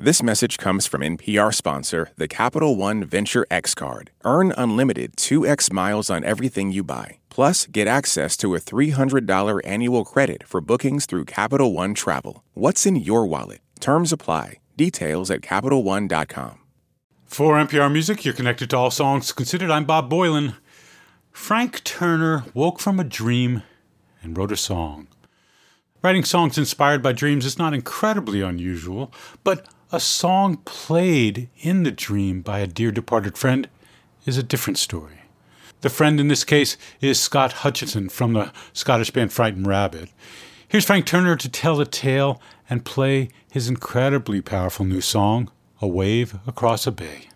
This message comes from NPR sponsor, the Capital One Venture X Card. Earn unlimited 2x miles on everything you buy. Plus, get access to a $300 annual credit for bookings through Capital One Travel. What's in your wallet? Terms apply. Details at CapitalOne.com. For NPR Music, you're connected to all songs considered. I'm Bob Boilen. Frank Turner woke from a dream and wrote a song. Writing songs inspired by dreams is not incredibly unusual, but a song played in the dream by a dear departed friend is a different story. The friend in this case is Scott Hutchison from the Scottish band Frightened Rabbit. Here's Frank Turner to tell the tale and play his incredibly powerful new song, A Wave Across a Bay.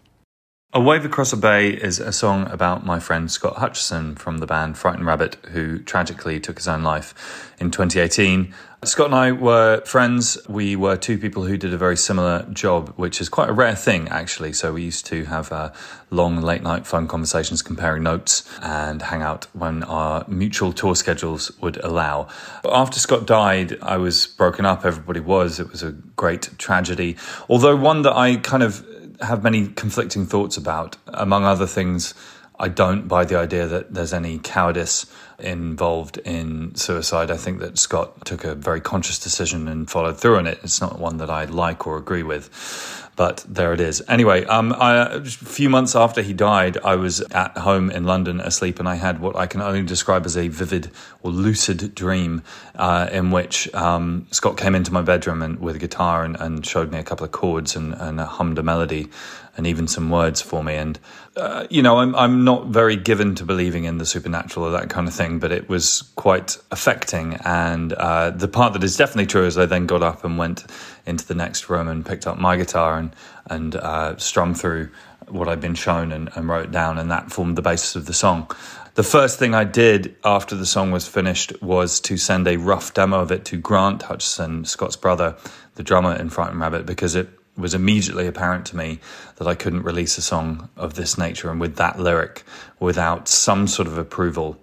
A Wave Across a Bay is a song about my friend Scott Hutchison from the band Frightened Rabbit, who tragically took his own life in 2018. Scott and I were friends. We were two people who did a very similar job, which is quite a rare thing, actually. So we used to have uh, long late night phone conversations, comparing notes, and hang out when our mutual tour schedules would allow. But after Scott died, I was broken up. Everybody was. It was a great tragedy, although one that I kind of have many conflicting thoughts about. Among other things, I don't buy the idea that there's any cowardice involved in suicide. I think that Scott took a very conscious decision and followed through on it. It's not one that I like or agree with but there it is. Anyway, um, I, a few months after he died, I was at home in London asleep, and I had what I can only describe as a vivid or lucid dream, uh, in which um, Scott came into my bedroom and with a guitar and, and showed me a couple of chords and, and hummed a melody and even some words for me. And uh, you know, I'm I'm not very given to believing in the supernatural or that kind of thing, but it was quite affecting. And uh, the part that is definitely true is I then got up and went into the next room and picked up my guitar and and uh, strummed through what I'd been shown and, and wrote down, and that formed the basis of the song. The first thing I did after the song was finished was to send a rough demo of it to Grant Hutchison, Scott's brother, the drummer in Frightened Rabbit, because it was immediately apparent to me that I couldn't release a song of this nature and with that lyric without some sort of approval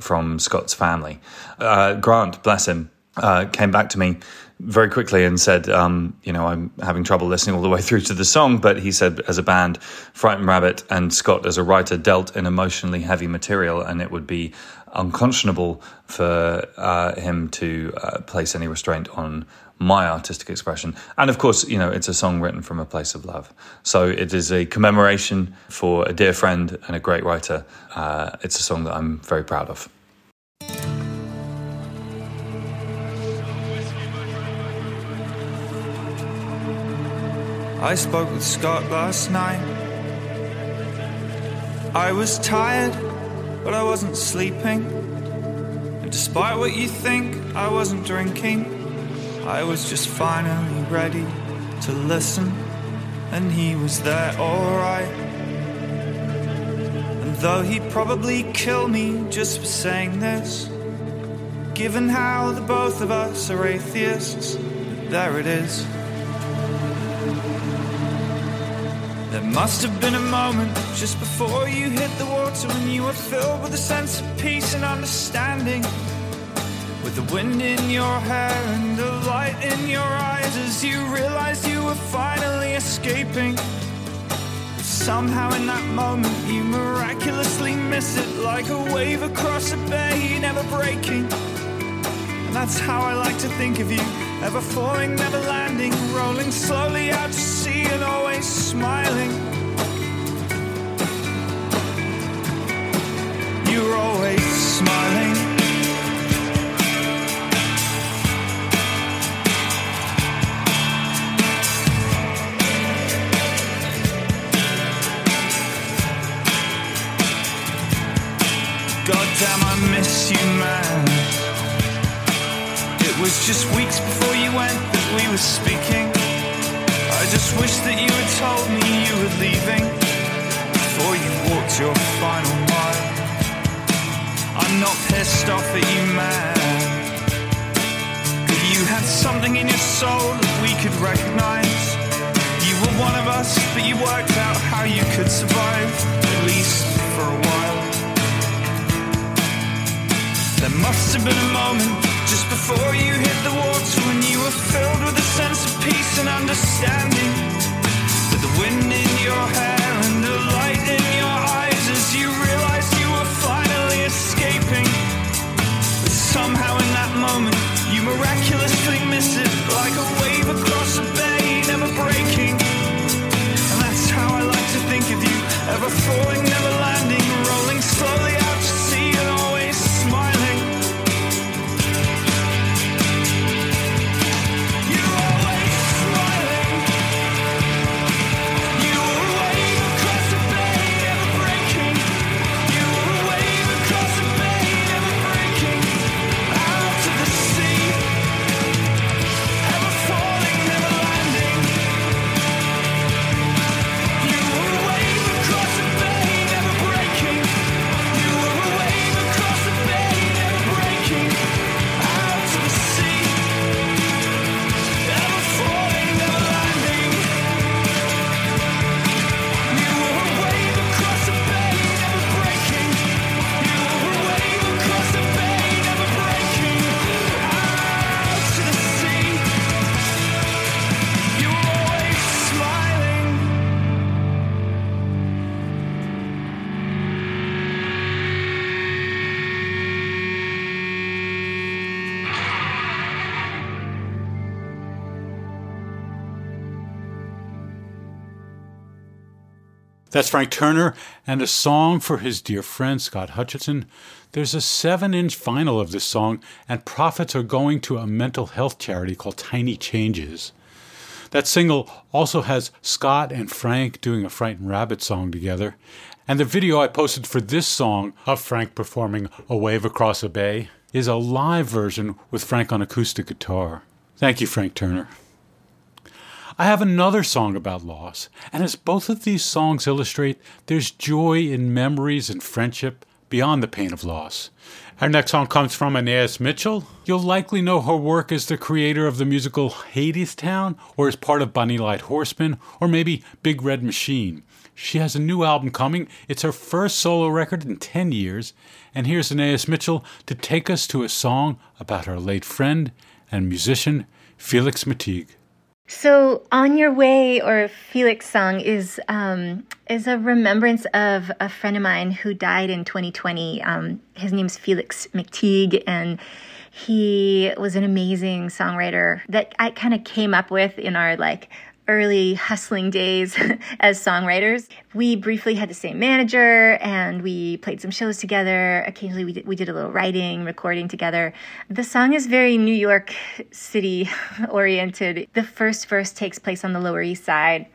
from Scott's family. Uh, Grant, bless him, uh, came back to me very quickly and said, um, you know, I'm having trouble listening all the way through to the song, but he said, as a band, Frightened Rabbit and Scott as a writer dealt in emotionally heavy material, and it would be unconscionable for uh, him to uh, place any restraint on my artistic expression. And of course, you know, it's a song written from a place of love. So it is a commemoration for a dear friend and a great writer. Uh, it's a song that I'm very proud of. I spoke with Scott last night. I was tired, but I wasn't sleeping. And despite what you think, I wasn't drinking. I was just finally ready to listen, and he was there alright. And though he'd probably kill me just for saying this, given how the both of us are atheists, there it is. There must have been a moment just before you hit the water when you were filled with a sense of peace and understanding. With the wind in your hair and the light in your eyes as you realized you were finally escaping. Somehow in that moment you miraculously miss it like a wave across a bay, never breaking. And that's how I like to think of you Ever falling, never landing, rolling slowly out to sea and always smiling. You're always smiling. Miss you, man. It was just weeks before you went that we were speaking. I just wish that you had told me you were leaving before you walked your final mile. I'm not pissed off at you, man. Cause you had something in your soul that we could recognize. You were one of us, but you worked out how you could survive, at least for a while. There must have been a moment just before you hit the water when you were filled with a sense of peace and understanding. With the wind in your hair and the light in your eyes as you realized you were finally escaping. But somehow in that moment, you miraculously miss it like a wave across a bay, never breaking. And that's how I like to think of you, ever falling, never Frank Turner and a song for his dear friend Scott Hutchison. There's a seven inch vinyl of this song, and profits are going to a mental health charity called Tiny Changes. That single also has Scott and Frank doing a Frightened Rabbit song together, and the video I posted for this song of Frank performing A Wave Across a Bay is a live version with Frank on acoustic guitar. Thank you, Frank Turner. I have another song about loss, and as both of these songs illustrate, there's joy in memories and friendship beyond the pain of loss. Our next song comes from Anais Mitchell. You'll likely know her work as the creator of the musical Hadestown, or as part of Bonnie Light Horseman, or maybe Big Red Machine. She has a new album coming. It's her first solo record in 10 years. And here's Anais Mitchell to take us to a song about her late friend and musician, Felix McTeague. So, On Your Way or Felix song is um, is a remembrance of a friend of mine who died in 2020. Um, his name's Felix McTeague, and he was an amazing songwriter that I kind of came up with in our like early hustling days as songwriters. We briefly had the same manager and we played some shows together. Occasionally we did, we did a little writing, recording together. The song is very New York City oriented. The first verse takes place on the Lower East Side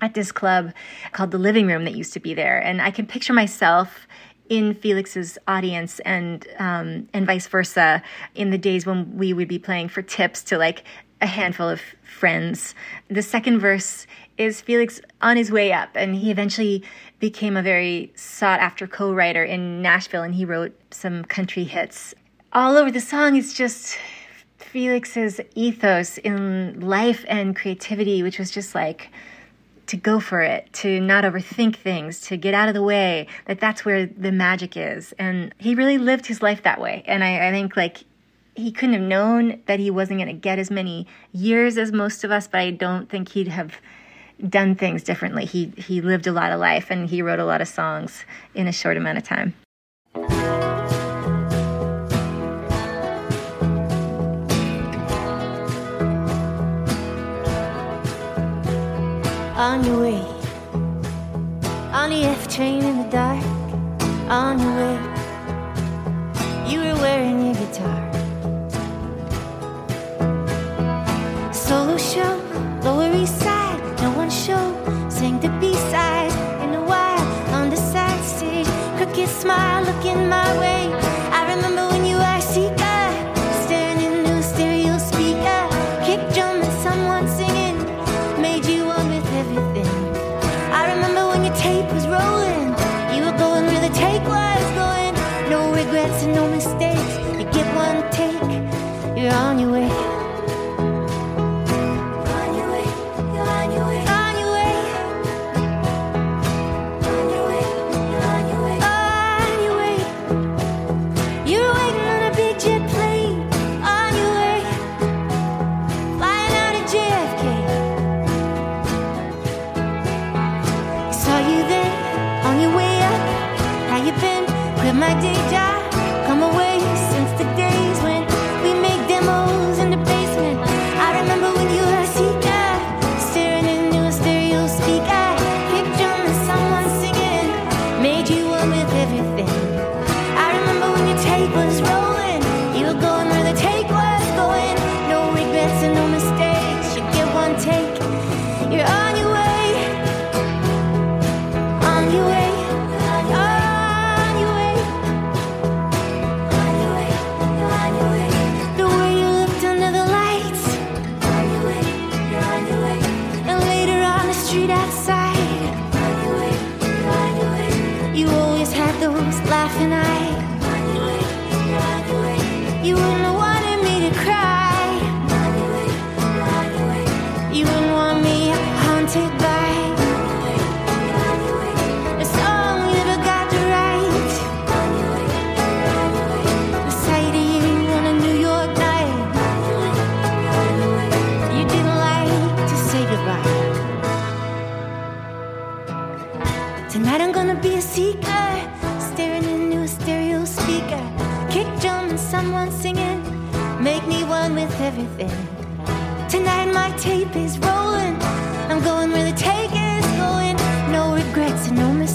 at this club called The Living Room that used to be there. And I can picture myself in Felix's audience and um, and vice versa in the days when we would be playing for tips to like a handful of friends. The second verse is Felix on his way up, and he eventually became a very sought after co writer in Nashville, and he wrote some country hits. All over the song is just Felix's ethos in life and creativity, which was just like to go for it, to not overthink things, to get out of the way, that that's where the magic is. And he really lived his life that way. And I, I think like he couldn't have known that he wasn't going to get as many years as most of us, but I don't think he'd have done things differently. He he lived a lot of life and he wrote a lot of songs in a short amount of time. On your way, on the F train in the dark, on your way, you were wearing your guitar. Lower East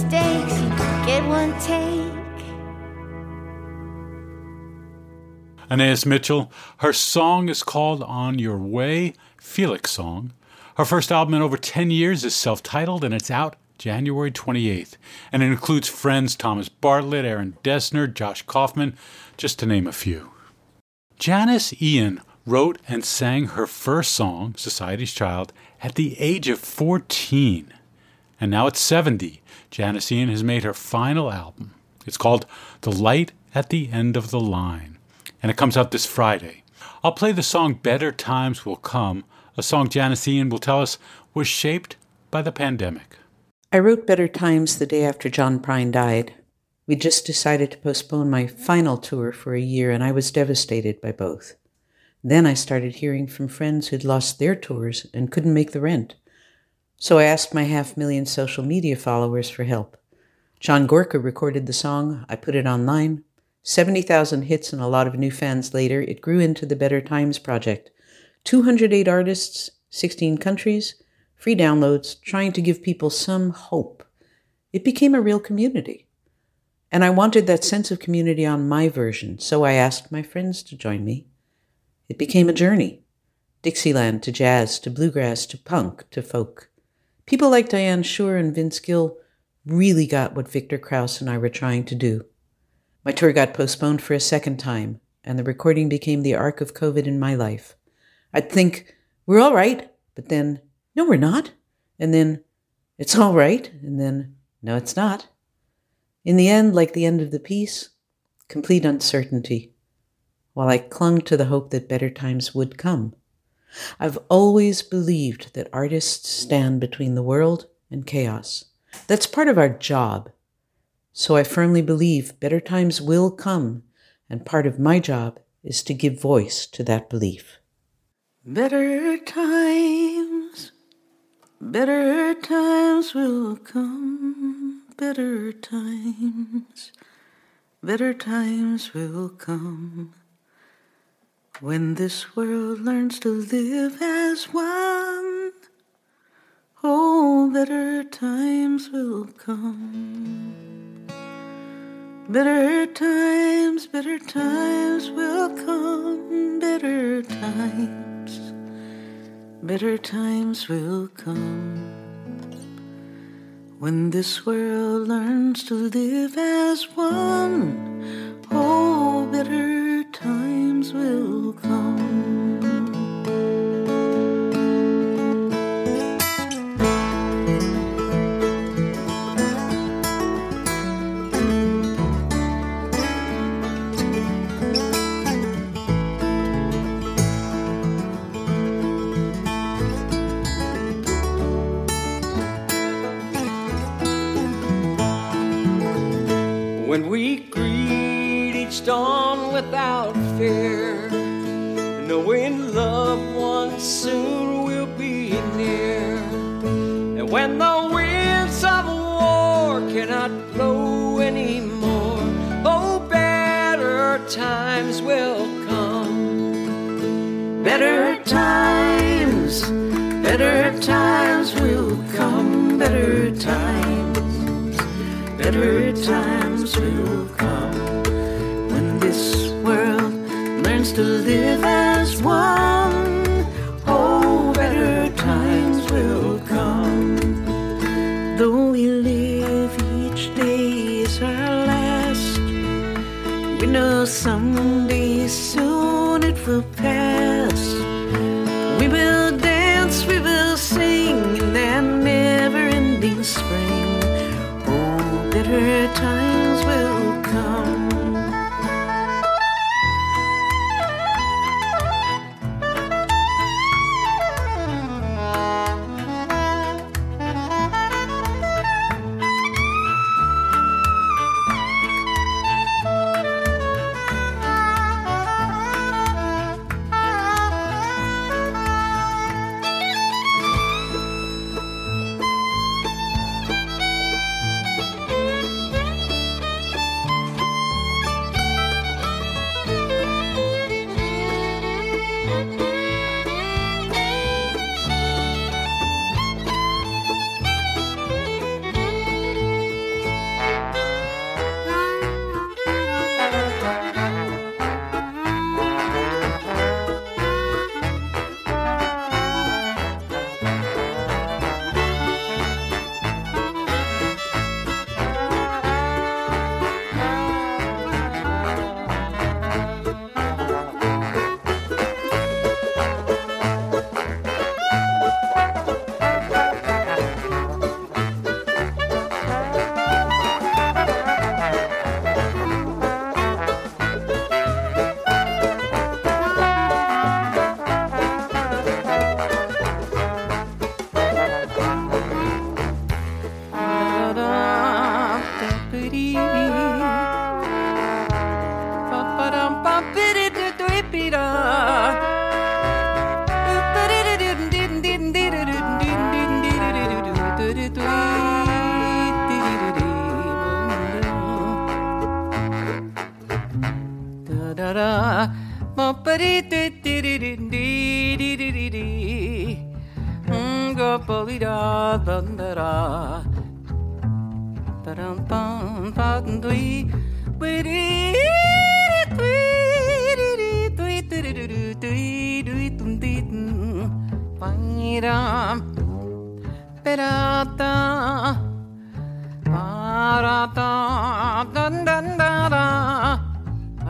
take. Anais Mitchell. Her song is called On Your Way, Felix Song. Her first album in over 10 years is self titled and it's out January 28th. And it includes friends Thomas Bartlett, Aaron Dessner, Josh Kaufman, just to name a few. Janis Ian wrote and sang her first song, Society's Child, at the age of 14. And now at 70, Janis Ian has made her final album. It's called The Light at the End of the Line, and it comes out this Friday. I'll play the song Better Times Will Come, a song Janis Ian will tell us was shaped by the pandemic. I wrote Better Times the day after John Prine died. We just decided to postpone my final tour for a year, and I was devastated by both. Then I started hearing from friends who'd lost their tours and couldn't make the rent. So I asked my half million social media followers for help. John Gorka recorded the song, I put it online. 70,000 hits and a lot of new fans later, it grew into the Better Times Project. 208 artists, 16 countries, free downloads, trying to give people some hope. It became a real community. And I wanted that sense of community on my version, so I asked my friends to join me. It became a journey Dixieland to jazz to bluegrass to punk to folk. People like Diane Schuur and Vince Gill really got what Viktor Krauss and I were trying to do. My tour got postponed for a second time, and the recording became the arc of COVID in my life. I'd think, we're all right, but then, no, we're not. And then, it's all right, and then, no, it's not. In the end, like the end of the piece, complete uncertainty, while I clung to the hope that better times would come. I've always believed that artists stand between the world and chaos. That's part of our job. So I firmly believe better times will come, and part of my job is to give voice to that belief. Better times, better times will come, better times, better times will come. When this world learns to live as one, oh, better times will come. Better times, better times will come, better times, better times will come. When this world learns to live as one, oh, better times When we greet each dawn without fear, knowing loved ones soon will be near. And when the winds of war cannot blow anymore, oh, better times will come. Better times, better times will come, better times. Better times will come to live as one.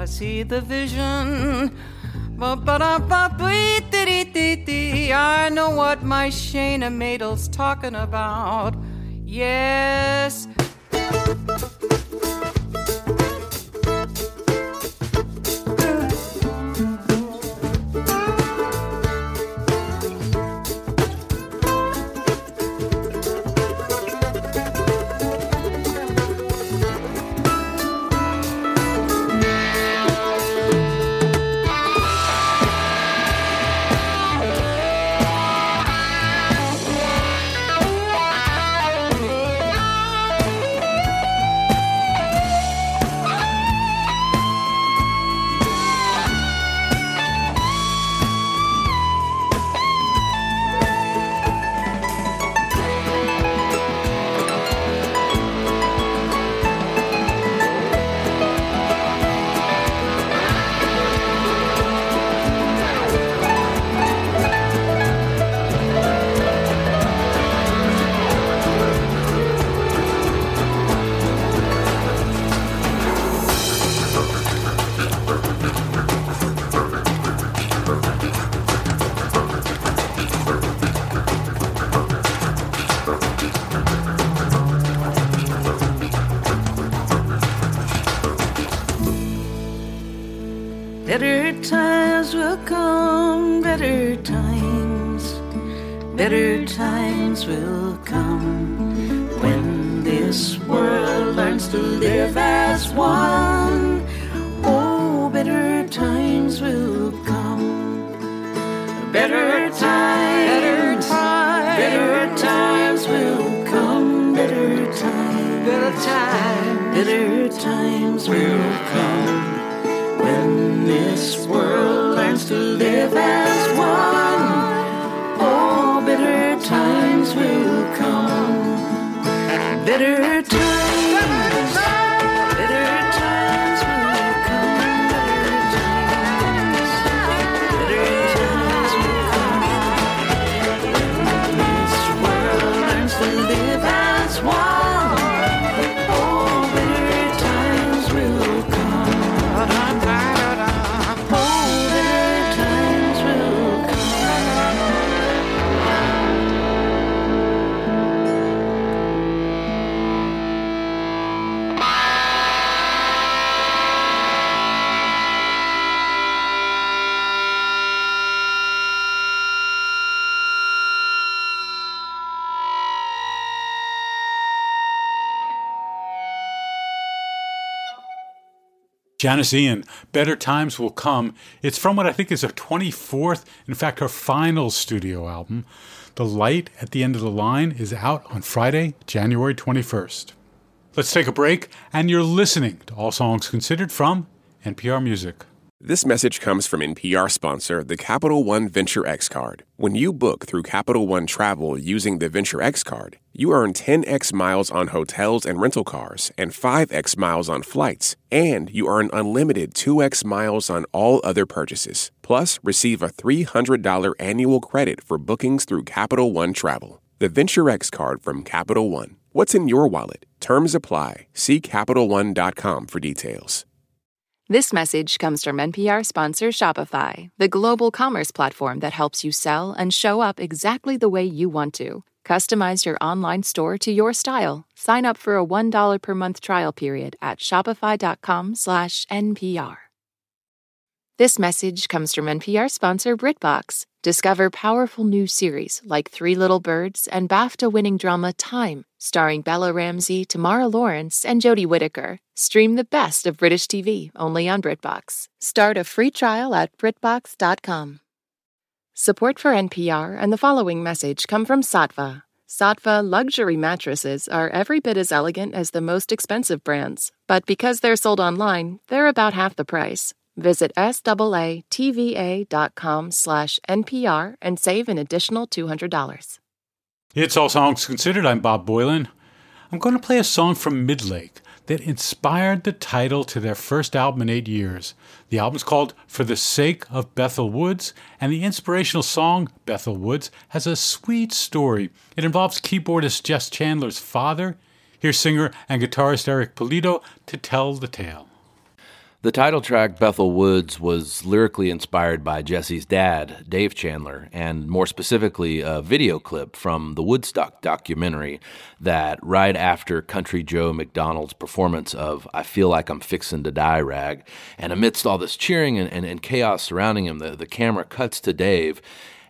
I see the vision I know what my Shayna Madel's talking about. Yes. Will Janis Ian, Better Times Will Come. It's from what I think is her 24th, in fact, her final studio album. The Light at the End of the Line is out on Friday, January 21st. Let's take a break, and you're listening to All Songs Considered from NPR Music. This message comes from NPR sponsor, the Capital One Venture X Card. When you book through Capital One Travel using the Venture X Card, you earn 10x miles on hotels and rental cars and 5x miles on flights, and you earn unlimited 2x miles on all other purchases. Plus, receive a $300 annual credit for bookings through Capital One Travel. The Venture X Card from Capital One. What's in your wallet? Terms apply. See CapitalOne.com for details. This message comes from NPR sponsor Shopify, the global commerce platform that helps you sell and show up exactly the way you want to. Customize your online store to your style. Sign up for a $1 per month trial period at shopify.com/npr. This message comes from NPR sponsor BritBox. Discover powerful new series like Three Little Birds and BAFTA-winning drama Time, starring Bella Ramsey, Tamara Lawrence, and Jodie Whittaker. Stream the best of British TV only on BritBox. Start a free trial at BritBox.com. Support for NPR and the following message come from Saatva. Saatva luxury mattresses are every bit as elegant as the most expensive brands, but because they're sold online, they're about half the price. Visit SAATVA.com slash NPR and save an additional $200. It's All Songs Considered. I'm Bob Boilen. I'm going to play a song from Midlake that inspired the title to their first album in eight years. The album's called For the Sake of Bethel Woods, and the inspirational song, Bethel Woods, has a sweet story. It involves keyboardist Jess Chandler's father. Here's singer and guitarist Eric Pulido to tell the tale. The title track, Bethel Woods, was lyrically inspired by Jesse's dad, Dave Chandler, and more specifically, a video clip from the Woodstock documentary that, right after Country Joe McDonald's performance of I Feel Like I'm Fixin' to Die Rag, and amidst all this cheering and, and, and chaos surrounding him, the, the camera cuts to Dave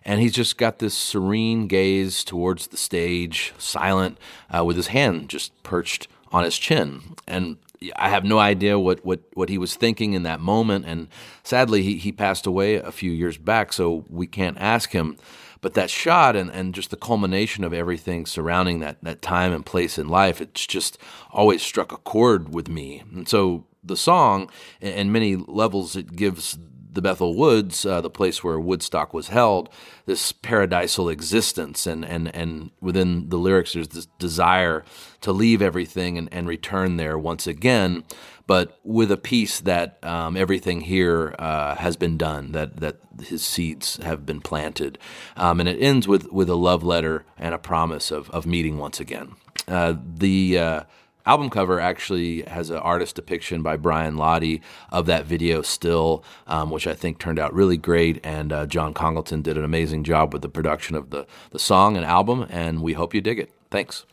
and he's just got this serene gaze towards the stage, silent, uh, with his hand just perched on his chin. And I have no idea what, what, what he was thinking in that moment. And sadly, he, he passed away a few years back, so we can't ask him. But that shot and, and just the culmination of everything surrounding that, that time and place in life, it's just always struck a chord with me. And so the song, in many levels, it gives the Bethel Woods, uh, the place where Woodstock was held, this paradisal existence. And, and, and within the lyrics, there's this desire to leave everything and, and return there once again, but with a peace that um, everything here uh, has been done, that, that his seeds have been planted. Um, and it ends with, with a love letter and a promise of, of meeting once again. Uh, the uh, album cover actually has an artist depiction by Brian Lottie of that video still, um, which I think turned out really great. And uh, John Congleton did an amazing job with the production of the, the song and album, and we hope you dig it. Thanks.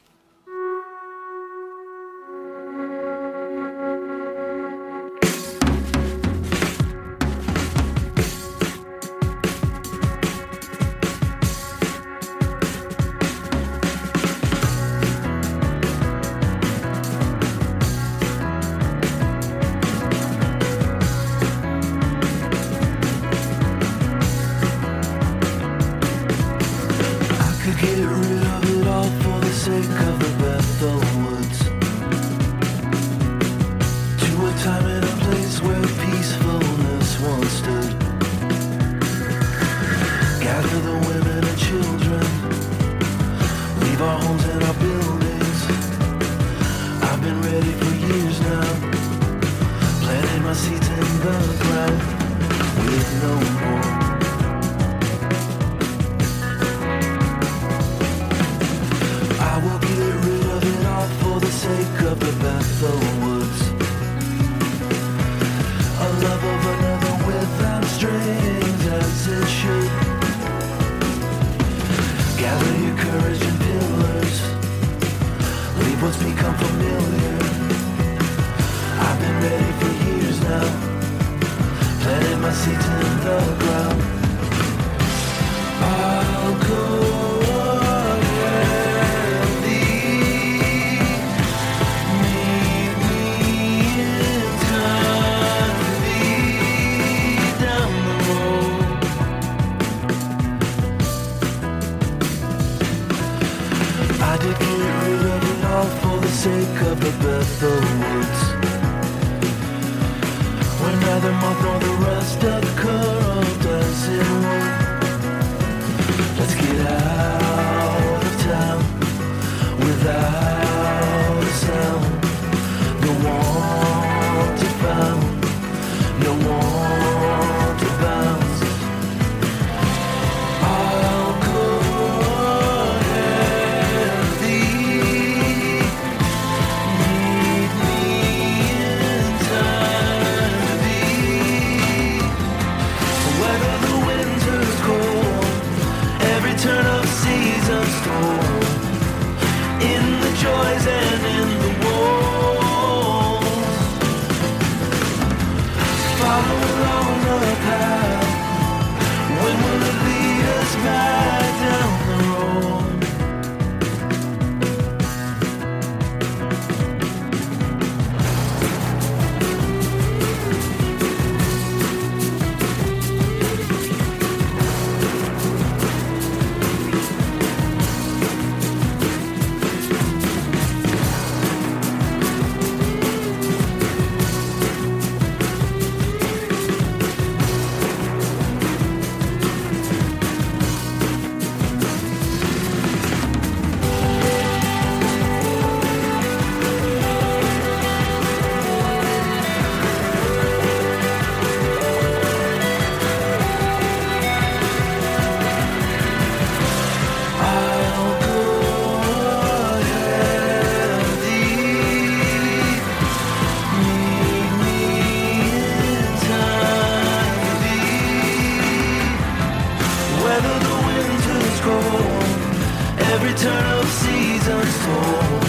Seasons told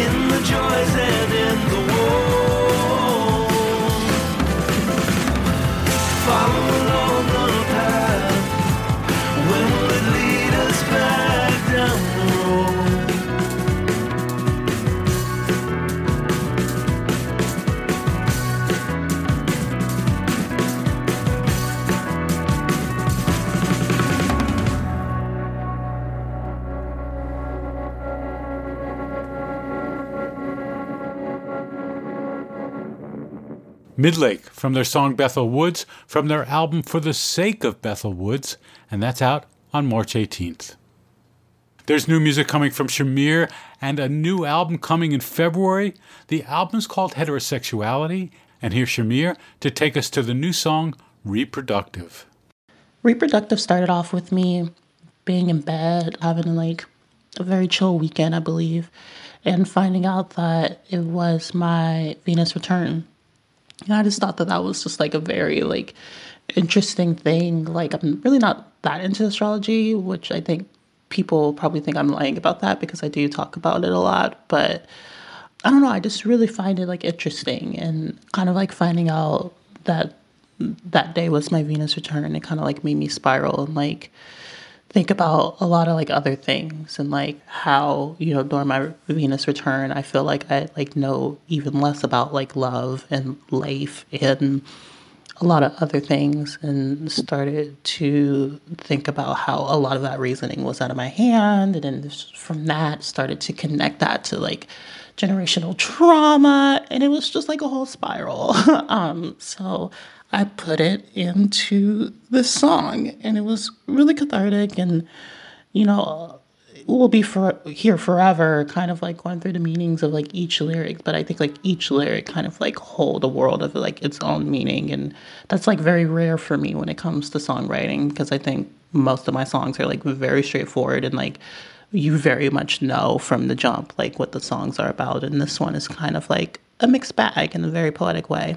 in the joys and in the woes. Midlake from their song Bethel Woods from their album For the Sake of Bethel Woods, and that's out on March 18th. There's new music coming from Shamir and a new album coming in February. The album's called Heterosexuality, and here's Shamir to take us to the new song Reproductive. Reproductive started off with me being in bed, having like a very chill weekend, I believe, and finding out that it was my Venus return. I just thought that that was just like a very like interesting thing. Like I'm really not that into astrology, which I think people probably think I'm lying about that because I do talk about it a lot, but I don't know, I just really find it like interesting and kind of like finding out that that day was my Venus return and it kind of like made me spiral and like think about a lot of like other things and like how you know during my venus return i feel like i like know even less about like love and life and a lot of other things and started to think about how a lot of that reasoning was out of my hand. And then from that started to connect that to like generational trauma. And it was just like a whole spiral. Um so I put it into this song, and it was really cathartic. And you know, will be for here forever. Kind of like going through the meanings of like each lyric, but I think like each lyric kind of like hold a world of like its own meaning, and that's like very rare for me when it comes to songwriting because I think most of my songs are like very straightforward and like you very much know from the jump like what the songs are about, and this one is kind of like a mixed bag in a very poetic way.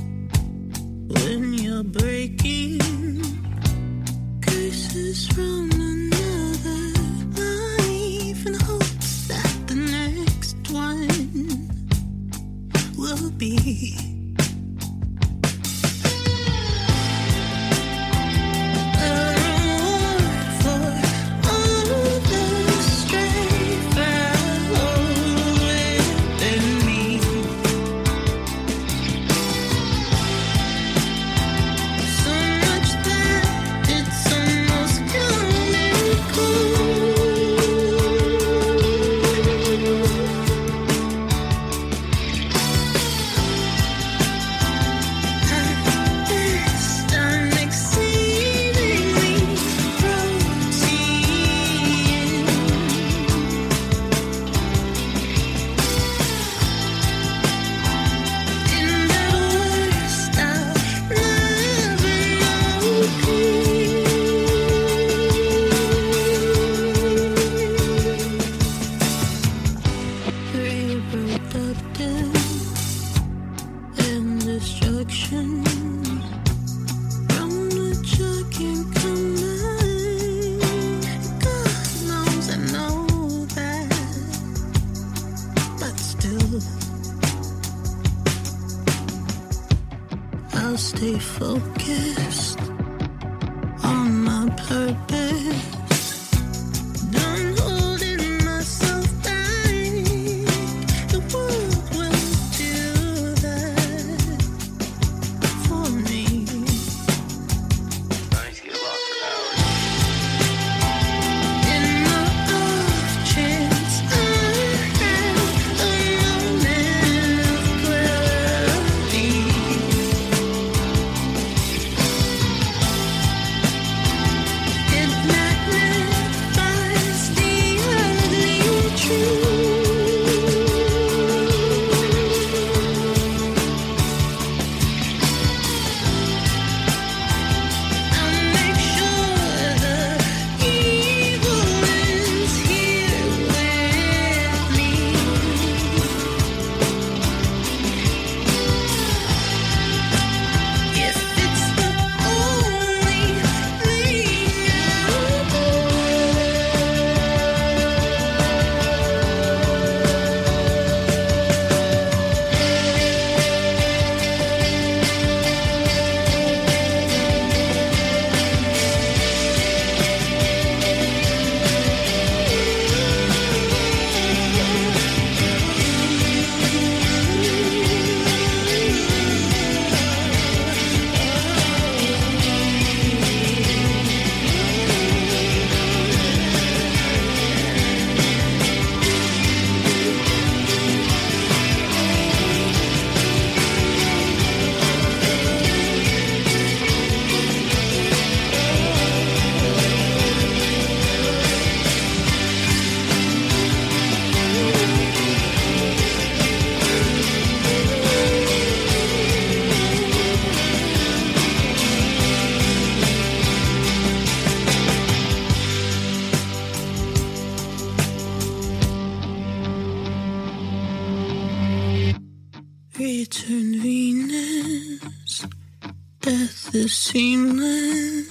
Seamless.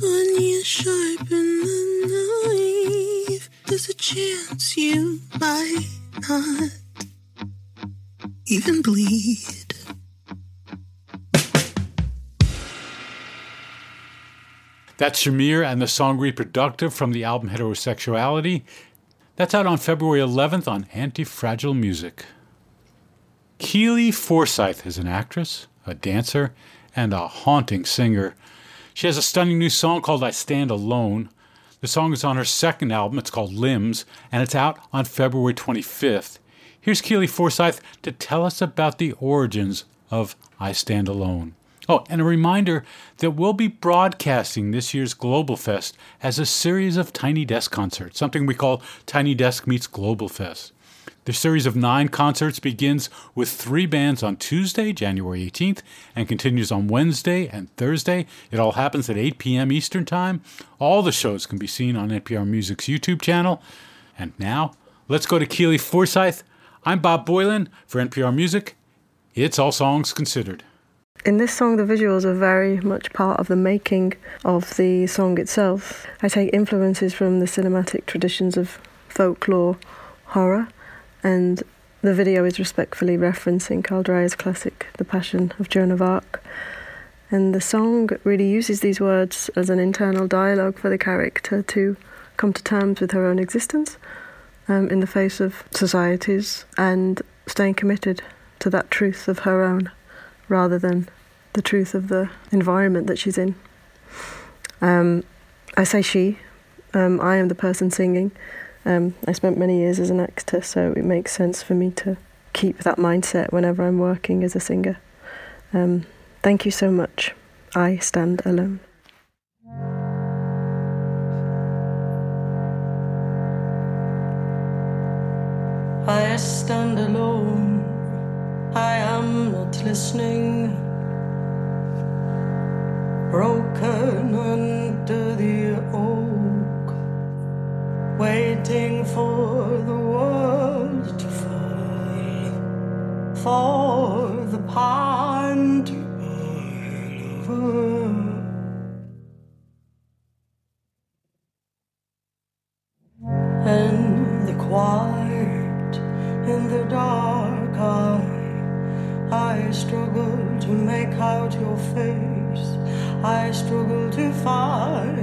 When you sharpen the knife, there's a chance you might not even bleed. That's Shamir and the song Reproductive from the album Heterosexuality. That's out on February 11th on Anti Fragile Music. Keeley Forsyth is an actress, a dancer, and a haunting singer. She has a stunning new song called I Stand Alone. The song is on her second album, it's called Limbs, and it's out on February 25th. Here's Keeley Forsyth to tell us about the origins of I Stand Alone. Oh, and a reminder that we'll be broadcasting this year's Global Fest as a series of Tiny Desk concerts, something we call Tiny Desk Meets Global Fest. The series of nine concerts begins with three bands on Tuesday, January 18th, and continues on Wednesday and Thursday. It all happens at 8 p.m. Eastern Time. All the shows can be seen on NPR Music's YouTube channel. And now, let's go to Keeley Forsyth. I'm Bob Boilen for NPR Music. It's All Songs Considered. In this song, the visuals are very much part of the making of the song itself. I take influences from the cinematic traditions of folklore, horror, and the video is respectfully referencing Carl Dreyer's classic, The Passion of Joan of Arc. And the song really uses these words as an internal dialogue for the character to come to terms with her own existence um, in the face of societies and staying committed to that truth of her own rather than the truth of the environment that she's in. Um, I say she, um, I am the person singing. Um, I spent many years as an actor, so it makes sense for me to keep that mindset whenever I'm working as a singer. Um, thank you so much. I stand alone. I stand alone. I am not listening. Broken under the oak, waiting for the world to fall, for the pond to over. And the quiet in the dark eye, I struggle to make out your face. I struggle to find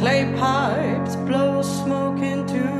Clay pipes blow smoke into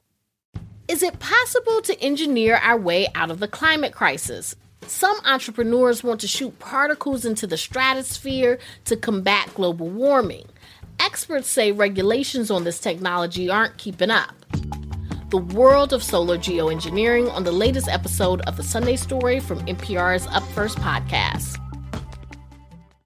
Is it possible to engineer our way out of the climate crisis? Some entrepreneurs want to shoot particles into the stratosphere to combat global warming. Experts say regulations on this technology aren't keeping up. The world of solar geoengineering on the latest episode of the Sunday Story from NPR's Up First podcast.